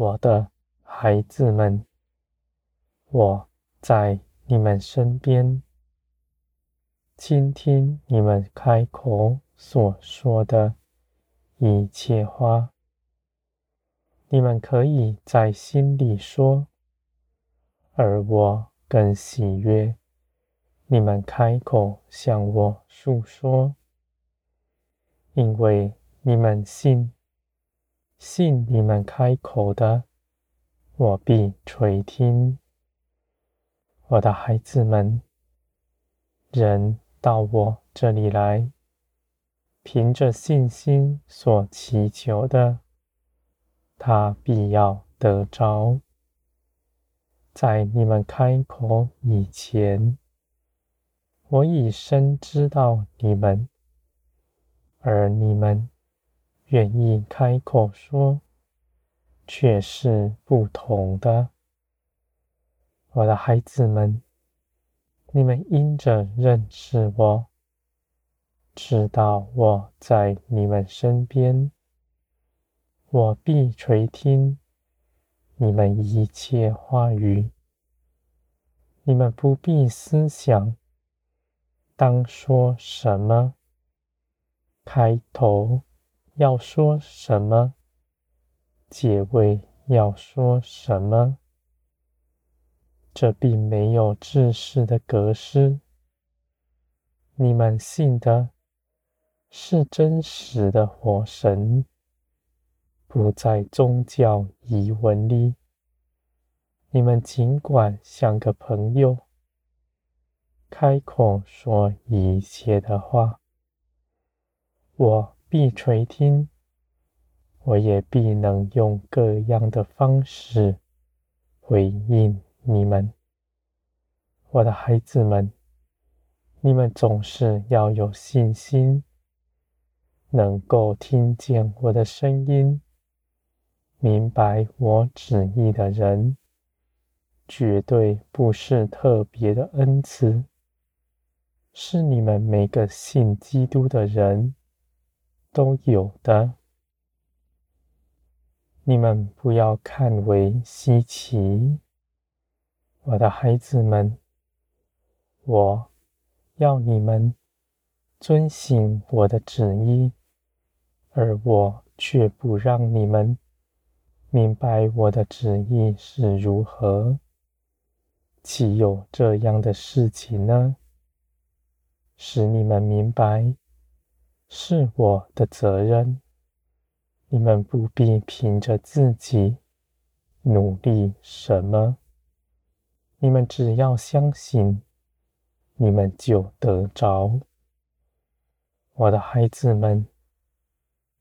我的孩子们，我在你们身边，倾听你们开口所说的一切话。你们可以在心里说，而我更喜悦你们开口向我诉说，因为你们信，信你们开口的，我必垂听。我的孩子们，人到我这里来，凭着信心所祈求的，他必要得着。在你们开口以前，我已深知道你们，而你们愿意开口说，却是不同的。我的孩子们，你们因着认识我，知道我在你们身边，我必垂听。你们一切话语，你们不必思想，当说什么，开头要说什么，结尾要说什么，这并没有制式的格式。你们信的是真实的火神。不在宗教仪文里，你们尽管像个朋友，开口说一切的话，我必垂听，我也必能用各样的方式回应你们，我的孩子们，你们总是要有信心，能够听见我的声音。明白我旨意的人，绝对不是特别的恩赐，是你们每个信基督的人都有的。你们不要看为稀奇，我的孩子们，我要你们遵行我的旨意，而我却不让你们。明白我的旨意是如何？岂有这样的事情呢？使你们明白，是我的责任。你们不必凭着自己努力什么，你们只要相信，你们就得着。我的孩子们，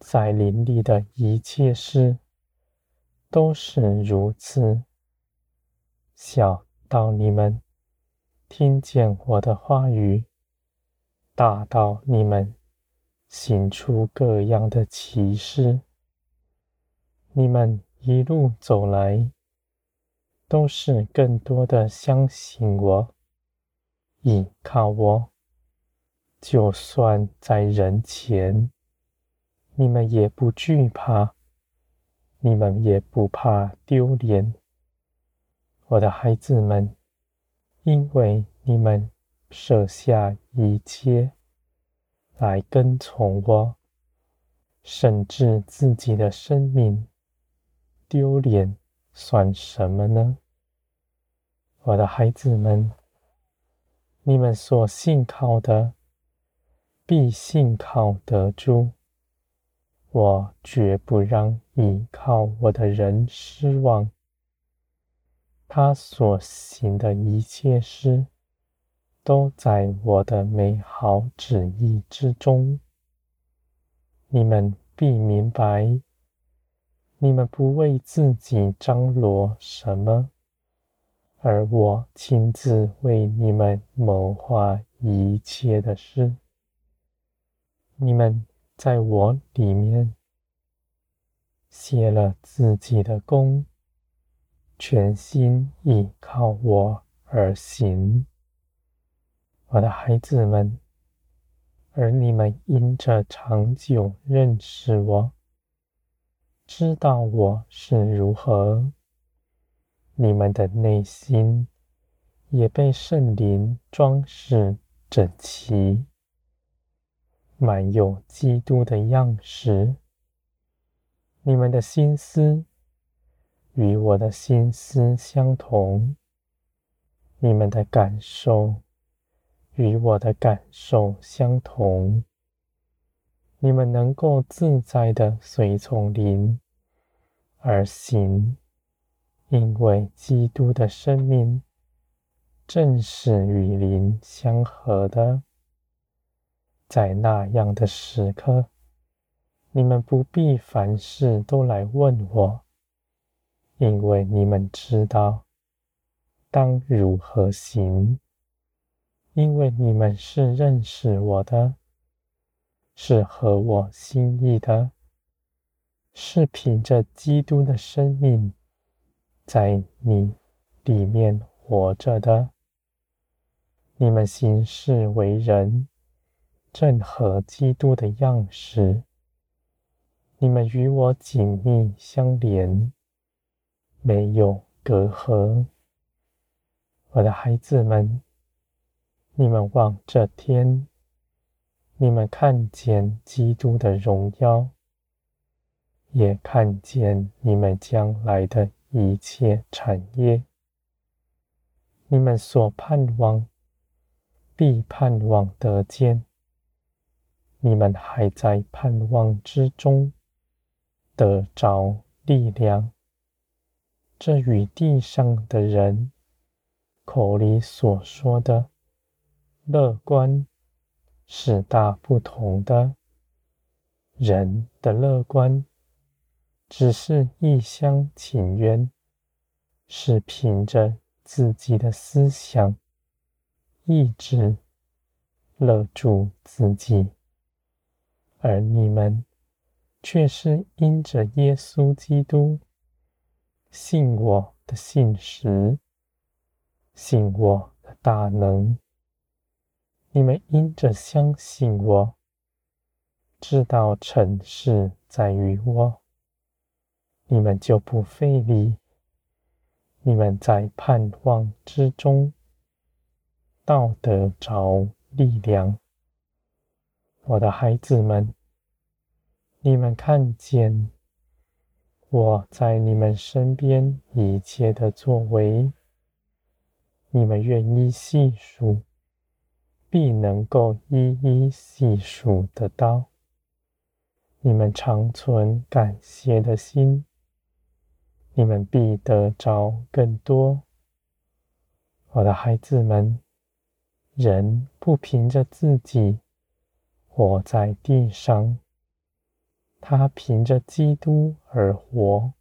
在林里的一切事。都是如此。小到你们听见我的话语，大到你们行出各样的奇事，你们一路走来，都是更多的相信我，倚靠我。就算在人前，你们也不惧怕。你们也不怕丢脸，我的孩子们，因为你们舍下一切来跟从我，甚至自己的生命丢脸算什么呢？我的孩子们，你们所信靠的，必信靠得住。我绝不让倚靠我的人失望。他所行的一切事，都在我的美好旨意之中。你们必明白，你们不为自己张罗什么，而我亲自为你们谋划一切的事。你们。在我里面歇了自己的功，全心倚靠我而行，我的孩子们，而你们因着长久认识我，知道我是如何。你们的内心也被圣灵装饰整齐，满有基督的样式。你们的心思与我的心思相同，你们的感受与我的感受相同。你们能够自在地随从灵而行。因为基督的生命正是与灵相合的，在那样的时刻，你们不必凡事都来问我，因为你们知道当如何行，因为你们是认识我的，是合我心意的，是凭着基督的生命。在你里面活着的，你们行事为人正合基督的样式，你们与我紧密相连，没有隔阂。我的孩子们，你们望着天，你们看见基督的荣耀，也看见你们将来的。一切产业，你们所盼望，必盼望得见。你们还在盼望之中得着力量，这与地上的人口里所说的乐观是大不同的。人的乐观。只是一厢情愿，是凭着自己的思想、意志勒住自己，而你们却是因着耶稣基督信我的信实，信我的大能。你们因着相信我，知道成事在于我。你们就不费力，你们在盼望之中，道得着力量。我的孩子们，你们看见我在你们身边一切的作为，你们愿意细数，必能够一一细数得到。你们常存感谢的心。你们必得着更多，我的孩子们。人不凭着自己活在地上，他凭着基督而活。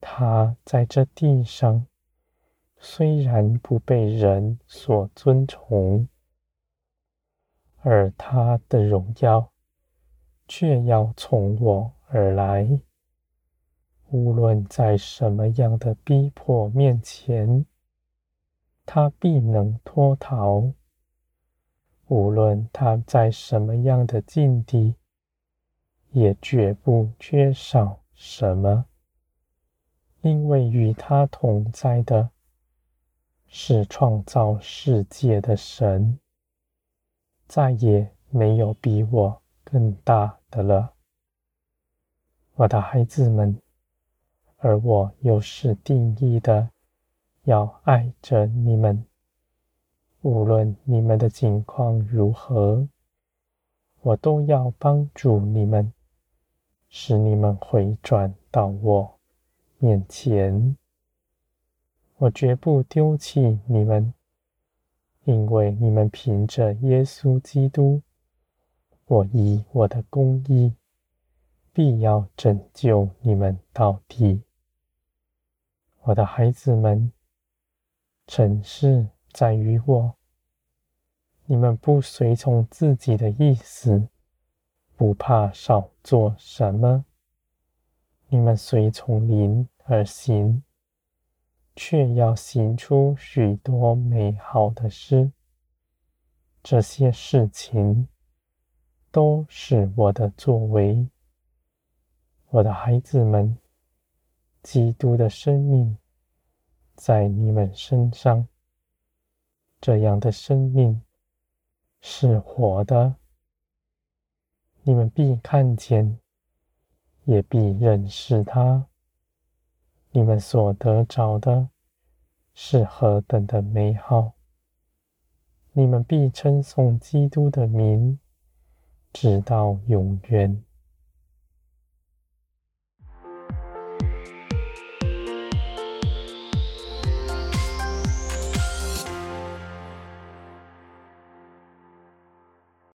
他在这地上虽然不被人所尊崇，而他的荣耀却要从我而来。无论在什么样的逼迫面前，他必能脱逃；无论他在什么样的境地，也绝不缺少什么，因为与他同在的是创造世界的神，再也没有比我更大的了，我的孩子们。而我又是定义的，要爱着你们，无论你们的境况如何，我都要帮助你们，使你们回转到我面前。我绝不丢弃你们，因为你们凭着耶稣基督，我以我的公义，必要拯救你们到底。我的孩子们，成事在于我。你们不随从自己的意思，不怕少做什么。你们随从灵而行，却要行出许多美好的事。这些事情都是我的作为。我的孩子们，基督的生命在你们身上，这样的生命是活的，你们必看见，也必认识他。你们所得着的是何等的美好！你们必称颂基督的名，直到永远。